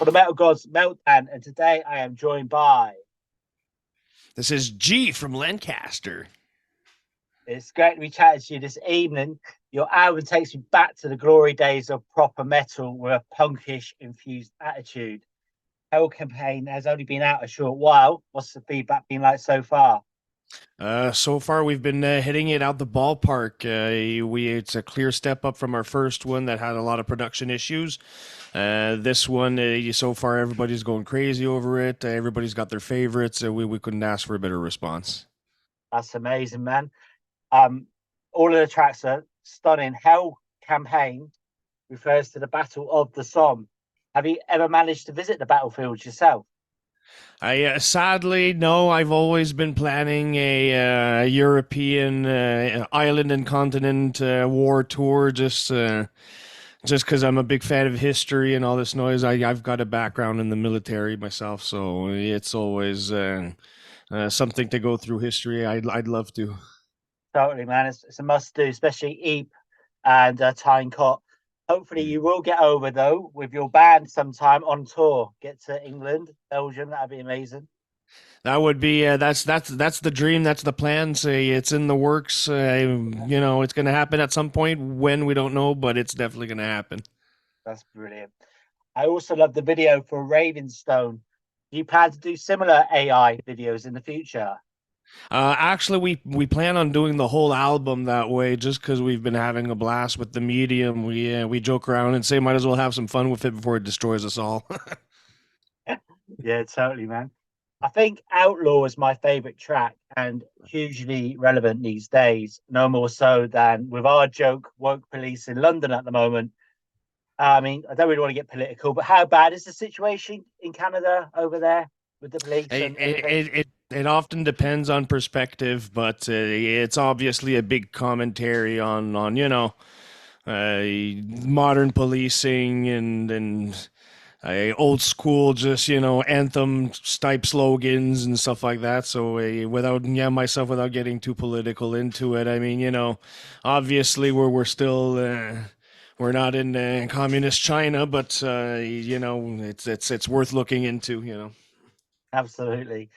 for the Metal Gods Meltdown, and today I am joined by. This is G from Lancaster. It's great to be chatting to you this evening. Your album takes me back to the glory days of proper metal with a punkish infused attitude. Hell Campaign has only been out a short while. What's the feedback been like so far? Uh, so far, we've been uh, hitting it out the ballpark. Uh, we it's a clear step up from our first one that had a lot of production issues. Uh, this one, uh, so far, everybody's going crazy over it. Everybody's got their favorites. we we couldn't ask for a better response. That's amazing, man. Um, all of the tracks are stunning. Hell Campaign refers to the Battle of the Somme. Have you ever managed to visit the battlefields yourself? I uh, sadly no. I've always been planning a uh, European uh, island and continent uh, war tour, just uh, just because I'm a big fan of history and all this noise. I I've got a background in the military myself, so it's always uh, something to go through history. I'd I'd love to. Totally, man. It's, it's a must do, especially Ypres and uh, Tyne Cot. Hopefully, you will get over though with your band sometime on tour. Get to England, Belgium. That'd be amazing. That would be uh, that's that's that's the dream. That's the plan. Say it's in the works. Uh, you know, it's going to happen at some point when we don't know, but it's definitely going to happen. That's brilliant. I also love the video for Ravenstone. Do you plan to do similar AI videos in the future? Uh, actually, we we plan on doing the whole album that way, just because we've been having a blast with the medium. We uh, we joke around and say might as well have some fun with it before it destroys us all. yeah, totally, man. I think Outlaw is my favorite track and hugely relevant these days. No more so than with our joke, woke police in London at the moment. I mean, I don't really want to get political, but how bad is the situation in Canada over there with the police? It, it, it, it often depends on perspective, but uh, it's obviously a big commentary on on you know uh, modern policing and and uh, old school just you know anthem type slogans and stuff like that. So uh, without yeah myself without getting too political into it, I mean you know obviously we're we're still. Uh, we're not in uh, communist China, but you know it's it's it's worth looking into. You know, absolutely.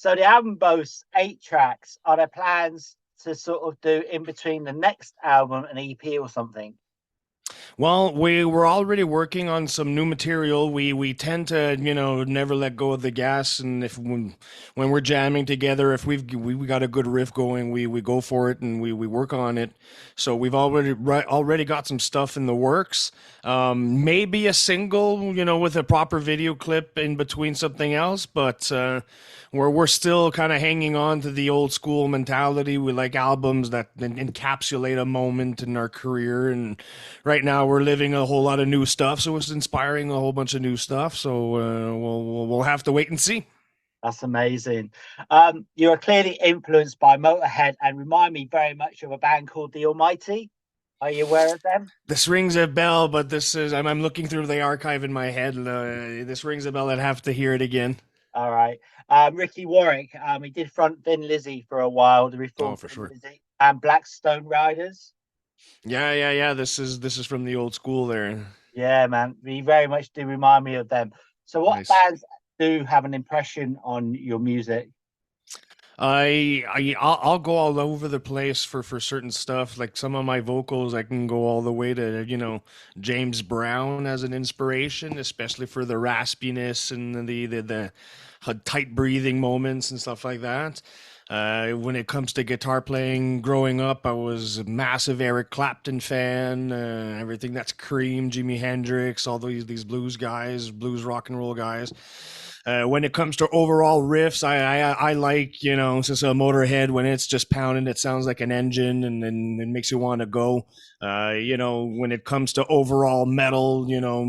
So the album boasts eight tracks. Are there plans to sort of do in between the next album an EP or something? Well, we were already working on some new material. We we tend to, you know, never let go of the gas, and if when, when we're jamming together, if we've we, we got a good riff going, we we go for it and we we work on it. So we've already right, already got some stuff in the works. Um, maybe a single, you know, with a proper video clip in between something else, but uh, we're we're still kind of hanging on to the old school mentality. We like albums that encapsulate a moment in our career, and right now we're living a whole lot of new stuff, so it's inspiring a whole bunch of new stuff. So uh, we'll we'll have to wait and see. That's amazing. Um, you are clearly influenced by Motorhead and remind me very much of a band called The Almighty. Are you aware of them? This rings a bell, but this is I'm, I'm looking through the archive in my head. Uh, this rings a bell. I'd have to hear it again. All right. Um, Ricky Warwick, um, he did front Thin Lizzy for a while. The reform oh, for sure. Lizzy, and Black Star Riders. Yeah, yeah, yeah. This is this is from the old school there. Yeah, man. We very much do remind me of them. So, what nice. bands do have an impression on your music? I I I'll, I'll, go all over the place for for certain stuff. Like some of my vocals, I can go all the way to you know James Brown as an inspiration, especially for the raspiness and the the, the tight breathing moments and stuff like that. Uh, when it comes to guitar playing, growing up, I was a massive Eric Clapton fan. Uh, everything that's Cream, Jimi Hendrix, all these these blues guys, blues rock and roll guys. Uh, when it comes to overall riffs, I, I, I like you know since a Motorhead when it's just pounding, it sounds like an engine and, and it makes you want to go. Uh, you know when it comes to overall metal, you know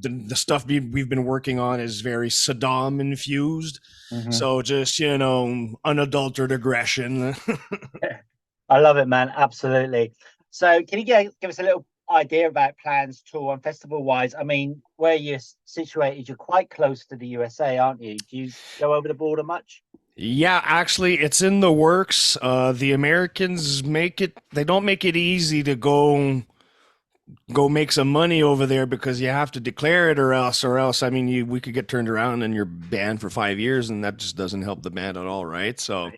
the, the stuff we, we've been working on is very Sodom infused. Mm-hmm. So just you know unadulterated aggression. I love it, man. Absolutely. So can you give, give us a little idea about plans tour and festival wise i mean where you're situated you're quite close to the usa aren't you? Do you go over the border much? Yeah actually it's in the works. Uh the americans make it they don't make it easy to go go make some money over there because you have to declare it or else or else I mean you we could get turned around and you're banned for five years and that just doesn't help the band at all, right? So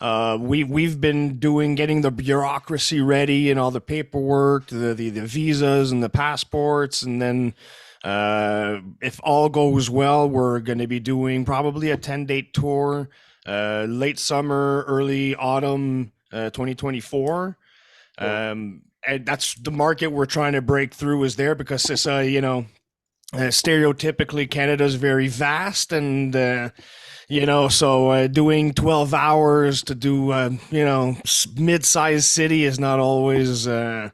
uh, we we've been doing getting the bureaucracy ready and all the paperwork, the the, the visas and the passports, and then uh, if all goes well, we're going to be doing probably a ten date tour, uh, late summer, early autumn, uh, 2024. Um, and that's the market we're trying to break through is there because it's uh, you know uh, stereotypically Canada's very vast and uh, you know so uh, doing 12 hours to do uh, you know mid-sized city is not always uh,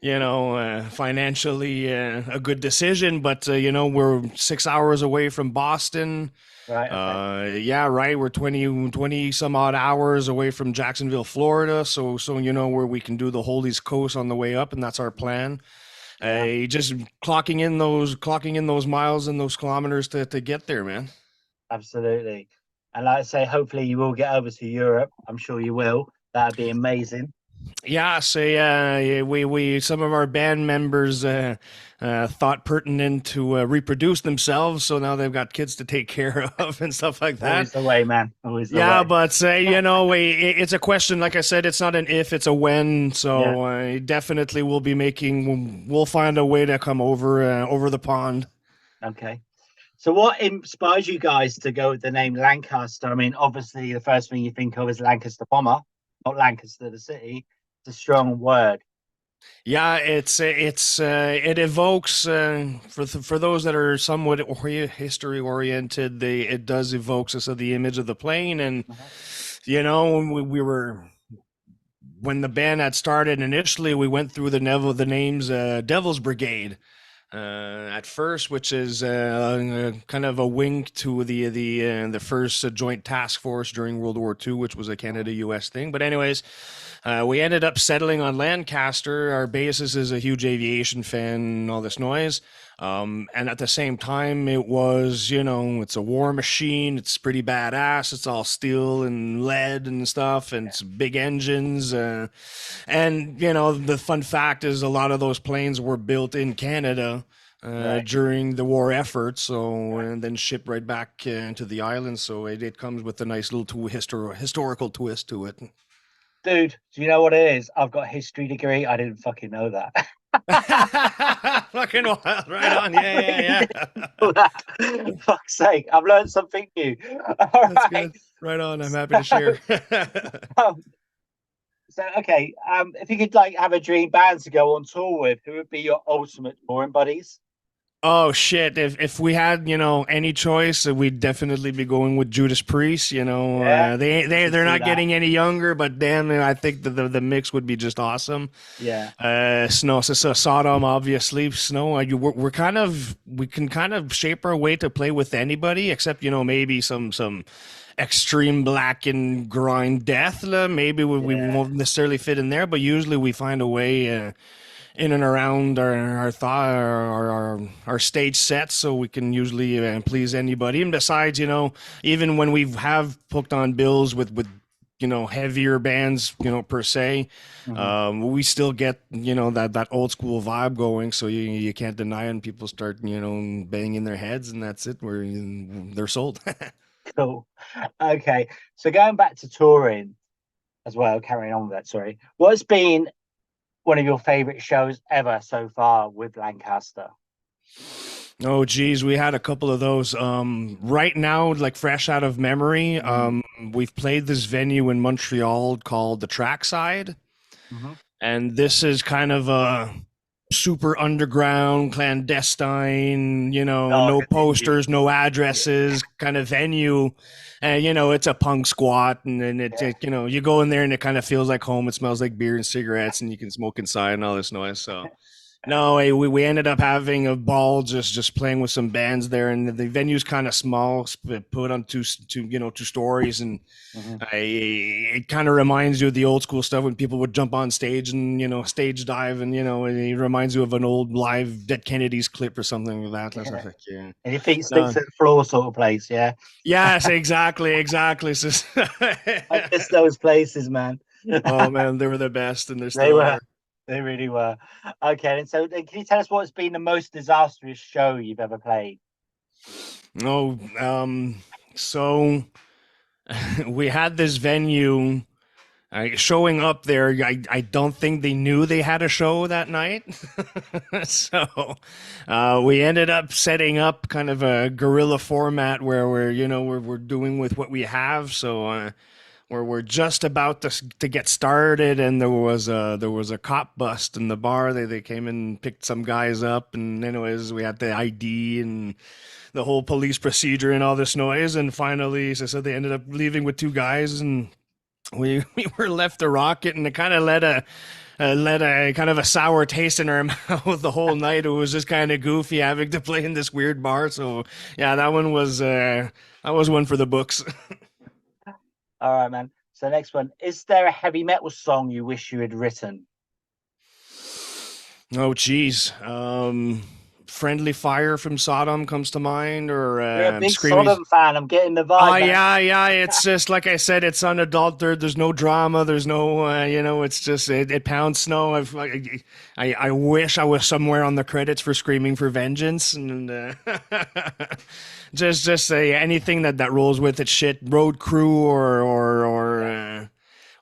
you know uh, financially uh, a good decision but uh, you know we're six hours away from boston Right. okay. uh, yeah, right. We're 20, 20 some odd hours away from Jacksonville, Florida. So, so you know where we can do the whole East Coast on the way up, and that's our plan. Uh, just clocking in those, clocking in those miles and those kilometers to, to get there, man. Absolutely. And like I say, hopefully you will get over to Europe. I'm sure you will. That'd be amazing. Yeah, so uh, we we some of our band members uh, uh, thought pertinent to uh, reproduce themselves, so now they've got kids to take care of and stuff like that. Always the way, man. Always the Yeah, way. but say you know, we, it- it's a question. Like I said, it's not an if, it's a when. So I definitely will be making. We'll find a way to come over uh, over the pond. Okay. So what inspires you guys to go with the name Lancaster? I mean, obviously the first thing you think of is Lancaster Bomber, not Lancaster the city. It's a strong word. Yeah, it's it's uh, it evokes uh, for th- for those that are somewhat ori- history oriented. They it does evokes us of the image of the plane, and you know when we, we were when the band had started initially, we went through the Neville the names uh, Devil's Brigade uh, at first, which is uh, kind of a wink to the the uh, the first uh, joint task force during World War II, which was a Canada-U.S. thing. But anyways, uh, we ended up settling on Lancaster. Our basis is a huge aviation fan, all this noise. Um, and at the same time, it was, you know, it's a war machine. It's pretty badass. It's all steel and lead and stuff, and it's big engines. Uh, and, you know, the fun fact is a lot of those planes were built in Canada. Uh, Right. during the war effort, so and then shipped right back uh, into the island. So it, it comes with a nice little tw- histor- historical twist to it. Dude, do you know what it is? I've got a history degree. I didn't fucking know that. Fucking wild, right on. Yeah, yeah, yeah. Fuck's sake, I've learned something new. All right. good. Right on. I'm happy to share. Um, so okay, um, if you could like have a dream band to go on tour with, who would be your ultimate touring buddies? Oh shit! If if we had you know any choice, uh, we'd definitely be going with Judas Priest. You know, Yeah, uh, they they they're not getting any younger, but damn, I think the the, the mix would be just awesome. Yeah, Uh, Snow, so, so Sodom, obviously. Snow, uh, you, we're, we're kind of we can kind of shape our way to play with anybody, except you know maybe some some extreme black and grind death. uh, Maybe we, we won't necessarily fit in there, but usually we find a way. Uh, in and around our our thought our, our our stage sets so we can usually uh, please anybody and besides you know even when we have hooked on bills with with you know heavier bands you know per se Mhm. um, we still get you know that that old school vibe going so you you can't deny it and people start you know banging their heads and that's it where they're sold cool. Okay, so going back to touring as well, carrying on with that. Sorry, what's been one of your favorite shows ever so far with Lancaster? Oh geez, we had a couple of those. Um, right now, like fresh out of memory, Mhm. um, we've played this venue in Montreal called the Trackside, Mhm. and this is kind of a super underground, clandestine, you know, Oh, no posters, no addresses kind of venue. And you know, it's a punk squat, and then it, Yeah. it, you know, you go in there and it kind of feels like home. It smells like beer and cigarettes, and you can smoke inside and all this noise. So. No, eh, we, we ended up having a ball just just playing with some bands there, and the venue's kind of small, put on two two you know two stories, and Mhm. I, it kind of reminds you of the old school stuff when people would jump on stage and you know stage dive, and you know it reminds you of an old live Dead Kennedys clip or something like that. That's Yeah. like, yeah. And your feet sticks to the floor, sort of place. Yeah, Yes, exactly, exactly. I miss those places, man. oh man, they were the best, and they're They still were. are. They really were. Okay, and so can you tell us what's been the most disastrous show you've ever played? No, um, so we had this venue. Uh, showing up there, I, I don't think they knew they had a show that night. so uh, we ended up setting up kind of a guerrilla format where we're, you know, we're, we're doing with what we have. So uh, where we're just about to, to get started and there was a there was a cop bust in the bar they, they came and picked some guys up and anyways we had the id and the whole police procedure and all this noise and finally so, so they ended up leaving with two guys and we we were left a rocket and it kind of led a uh, let a kind of a sour taste in our mouth the whole night. It was just kind of goofy having to play in this weird bar. So yeah, that one was uh, that was one for the books. All right, man. So next one, is there a heavy metal song you wish you had written? Oh, geez. Um, Friendly Fire from Sodom comes to mind, or You're a um, big Screaming. Sodom fan. I'm getting the vibe. Oh yeah, yeah. It's just like I said. It's unadulterated. There's no drama. There's no, uh, you know. It's just it, it pounds snow. I've, I, I I wish I was somewhere on the credits for Screaming for Vengeance, and uh, just just say anything that that rolls with it. Shit, Road Crew or or or uh,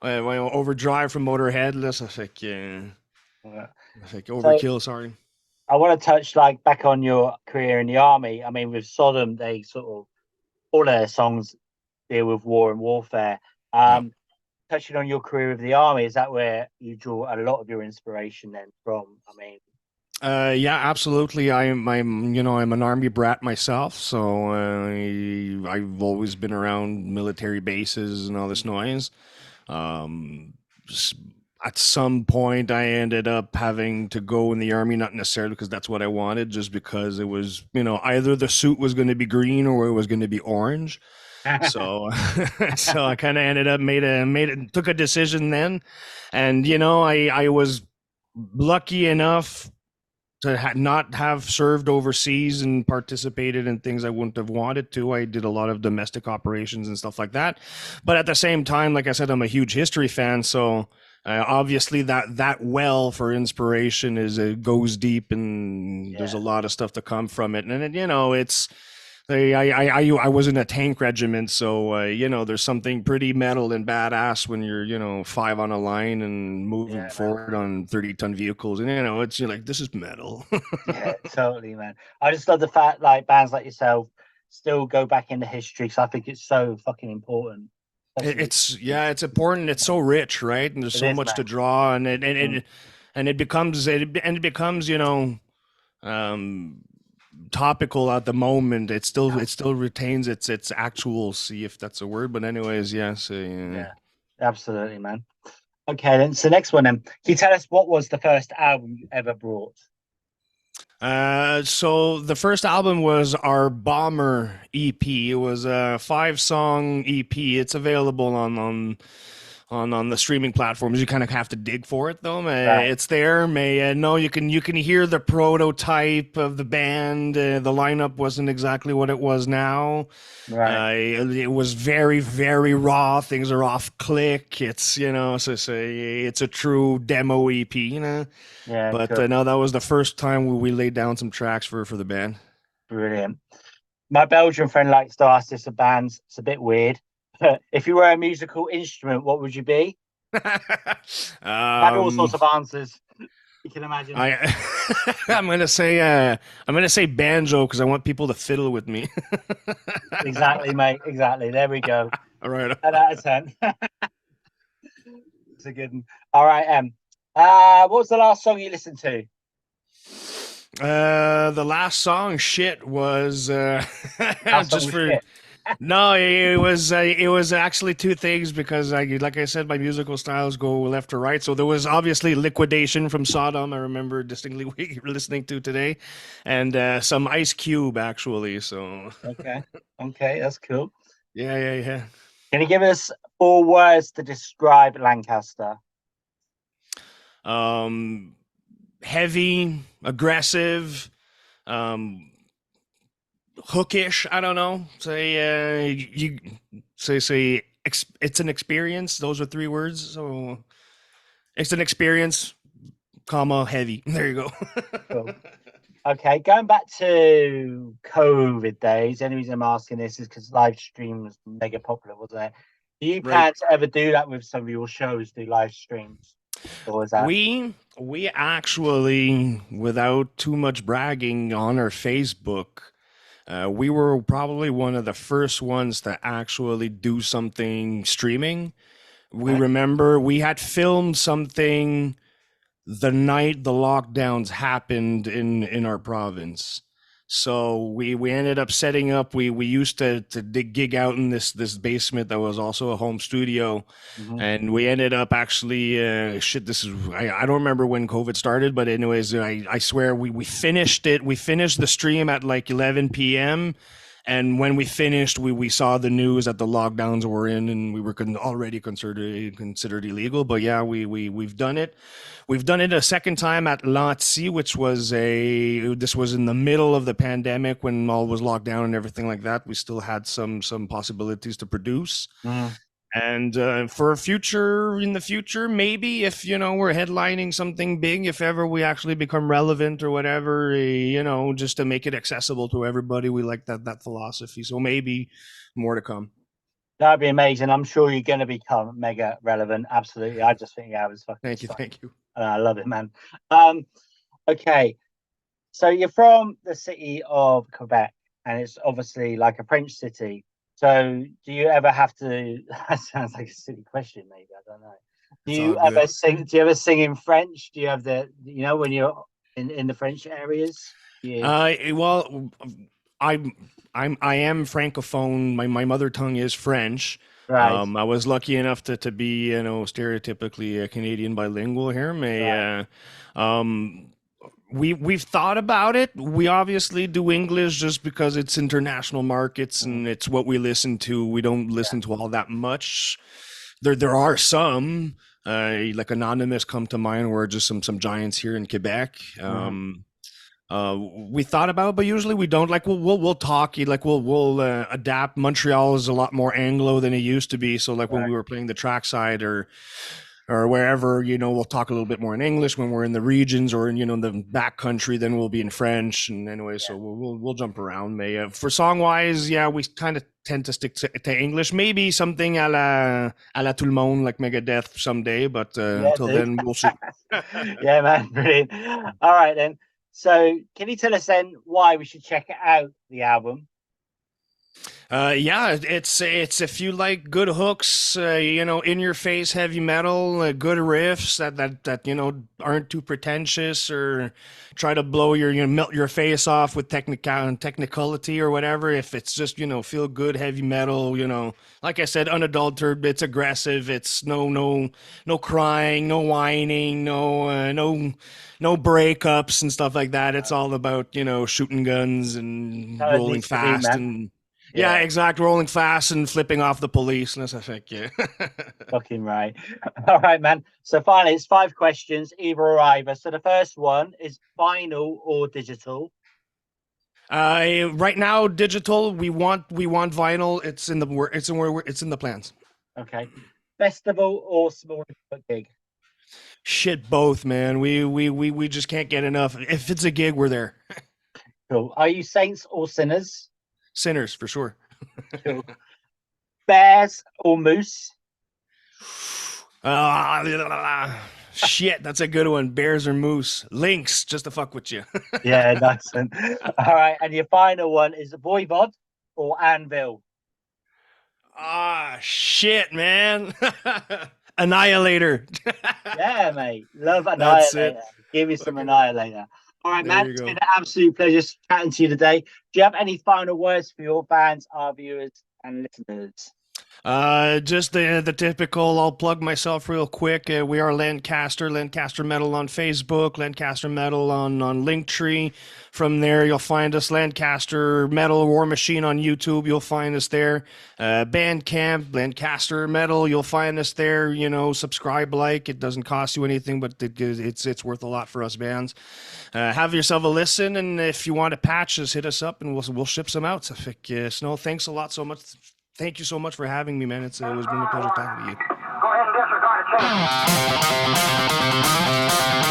uh, Overdrive from Motorhead. That's I think yeah. Yeah. I think Overkill. Sorry. I want to touch like back on your career in the army. I mean, with Sodom, they sort of all their songs deal with war and warfare. Um, Touching on your career with the army, is that where you draw a lot of your inspiration then from? I mean, Uh, yeah, absolutely. I'm, I'm, you know, I'm an army brat myself, so uh, I, I've always been around military bases and all this noise. Um, at some point, I ended up having to go in the army, not necessarily because that's what I wanted, just because it was, you know, either the suit was going to be green or it was going to be orange. so so I kind of ended up made a made it took a decision then, and you know I I was lucky enough to ha- not have served overseas and participated in things I wouldn't have wanted to. I did a lot of domestic operations and stuff like that, but at the same time, like I said, I'm a huge history fan, so. Uh, obviously, that that well for inspiration is it goes deep, and there's a lot of stuff to come from it. And it, you know, it's I, I, I, I I was in a tank regiment, so uh, you know there's something pretty metal and badass when you're you know five on a line and moving Yeah. forward on thirty ton vehicles, and you know it's you're like this is metal. yeah, totally, man. I just love the fact like bands like yourself still go back into history because I think it's so fucking important. It's yeah, it's important. It's so rich, right? And there's It so much to draw, and it and Mm. it and it becomes it and it becomes you know um topical at the moment. It still it still retains its its actual see if that's a word, but anyways, yes, uh, Yeah. absolutely, man. Okay, then. So next one, then. Can you tell us what was the first album you ever brought? Uh, so the first album was our Bomber EP. It was a five song EP. It's available on on on on the streaming platforms. You kind of have to dig for it though. Right. It's there. May uh, no, you can you can hear the prototype of the band. Uh, the lineup wasn't exactly what it was now. Right. Uh, it, it was very, very raw. Things are off click. It's you know, so say it's a true demo EP, you know. yeah. But cool. uh, no, that was the first time we, we laid down some tracks for for the band. Brilliant. My Belgian friend likes to ask this of bands. It's a bit weird. If you were a musical instrument, what would you be? Had all sorts um, of answers. You can imagine. I I'm gonna say uh, I'm gonna say banjo because I want people to fiddle with me. exactly, mate. Exactly. There we go. All right. 10 out of 10. it's a good one. All right, Em. Uh, what was the last song you listened to? Uh, the last song, shit, was uh, just for shit. No, it was uh, it was actually two things because I like I said, my musical styles go left to right. So there was obviously liquidation from Sodom. I remember distinctly we're listening to today, and uh, some Ice Cube actually. So Okay. Okay, that's cool. yeah, yeah, yeah. Can you give us four words to describe Lancaster? um heavy aggressive um hookish i don't know say uh you say say ex- it's an experience those are three words so it's an experience comma heavy. There you go. Cool. Okay, going back to COVID days, the only reason I'm asking this is because live stream was mega popular, wasn't it? Do you plan Right. to ever do that with some of your shows, do live streams? That we we actually, without too much bragging, on our Facebook, uh, we were probably one of the first ones to actually do something streaming. We remember we had filmed something the night the lockdowns happened in in our province. So we we ended up setting up. We we used to to dig, gig out in this this basement that was also a home studio, Mhm. and we ended up actually uh, shit. This is I, I don't remember when COVID started, but anyways, I I swear we we finished it. We finished the stream at like 11 p.m. And when we finished, we, we saw the news that the lockdowns were in, and we were con- already considered considered illegal. But yeah, we we we've done it. We've done it a second time at Lancy, which was a this was in the middle of the pandemic when all was locked down and everything like that. We still had some some possibilities to produce. Mm. And uh, for a future in the future, maybe if you know we're headlining something big, if ever we actually become relevant or whatever, eh, you know, just to make it accessible to everybody, we like that that philosophy. So maybe more to come. That'd be amazing. I'm sure you're going to become mega relevant. Absolutely. I just think yeah, it was fucking. Thank you, thank you. I love it, man. Um, okay, so you're from the city of Quebec, and it's obviously like a French city. So, do you ever have to? That sounds like a silly question, maybe I don't know. Do It's you ever good. sing? Do you ever sing in French? Do you have the? You know, when you're in in the French areas. You, Uh, eh, well, I'm I'm I am francophone. My my mother tongue is French. right. Um, I was lucky enough to, to be, you know, stereotypically a Canadian bilingual here. May, uh, um, we we've thought about it. We obviously do English just because it's international markets and it's what we listen to. We don't listen to all that much. There there are some, uh, like Anonymus come to mind, where just some some giants here in Quebec. Um, uh, we thought about, but usually we don't. Like we'll we'll, we'll talk. Like we'll we'll uh, adapt. Montreal is a lot more Anglo than it used to be. So like when we were playing the trackside or or wherever, you know, we'll talk a little bit more in English. When we're in the regions or in you know the back country, then we'll be in French. And anyway, so we'll, we'll we'll jump around. May uh, for song wise, yeah, we kind of tend to stick to, to English. Maybe something a la a la tout le monde like Megadeth someday, but uh, Yeah, until dude. then we'll see. yeah, man, brilliant. All right then. So, can you tell us then why we should check out the album? Uh, yeah, it's it's if you like good hooks, uh, you know, in your face heavy metal, uh, good riffs that that that you know aren't too pretentious or try to blow your you know melt your face off with technical technicality or whatever. If it's just you know feel good heavy metal, you know, like I said, unadulterated, it's aggressive. It's no no no crying, no whining, no uh, no no breakups and stuff like that. It's all about you know shooting guns and rolling needs to be, fast and. Yeah, exact. Rolling fast and flipping off the police. And that's I think, yeah. Fucking right. All right, man. So finally, it's five questions, either or either. So the first one is vinyl or digital. uh, right now, digital. We want we want vinyl. It's in the it's in where it's in the plans. Okay. Festival or small gig. Shit, both, man. We we we we just can't get enough. If it's a gig, we're there. Cool. Are you saints or sinners? Sinners for sure. Bears or moose? Uh, shit, that's a good one. Bears or moose? Lynx, just to fuck with you. Yeah, nice. one. All right. And your final one is a Voivod or Anvil. Ah, shit, man. Annihilator. Yeah, mate. Love Annihilator. Give me some Annihilator. All right, you It's go. been an absolute pleasure chatting to you today. Do you have any final words for your fans, our viewers, and listeners? Uh, just the the typical. I'll plug myself real quick. Uh, we are Lancaster, Lancaster Metal on Facebook, Lancaster Metal on on Linktree. From there, you'll find us Lancaster Metal War Machine on YouTube. You'll find us there. Uh, Bandcamp, Lancaster Metal. You'll find us there. You know, subscribe, like. It doesn't cost you anything, but it, it's it's worth a lot for us bands. Uh, have yourself a listen, and if you want a patch, hit us up, and we'll we'll ship some out. So, uh, Snow, thanks a lot so much. Thank you so much for having me, man. It's, uh, it was been a pleasure talking to you. Go ahead and disregard a change.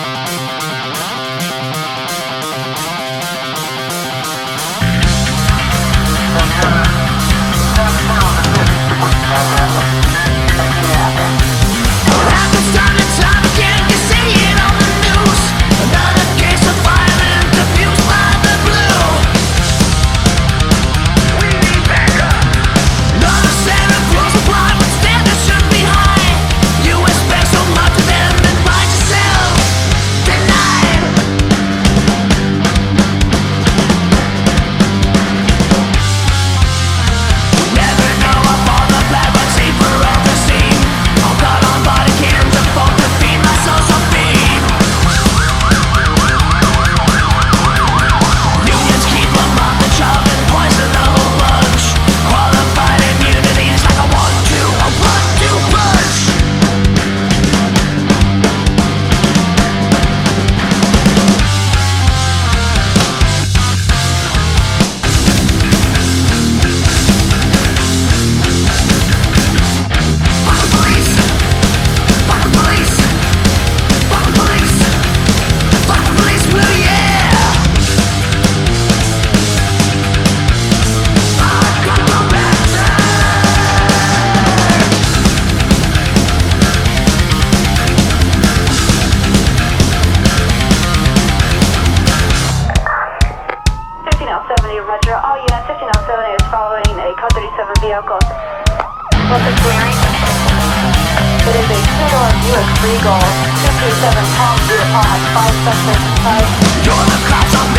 Buick Regal, 237 Palm View, has five suspects inside. You're the cops of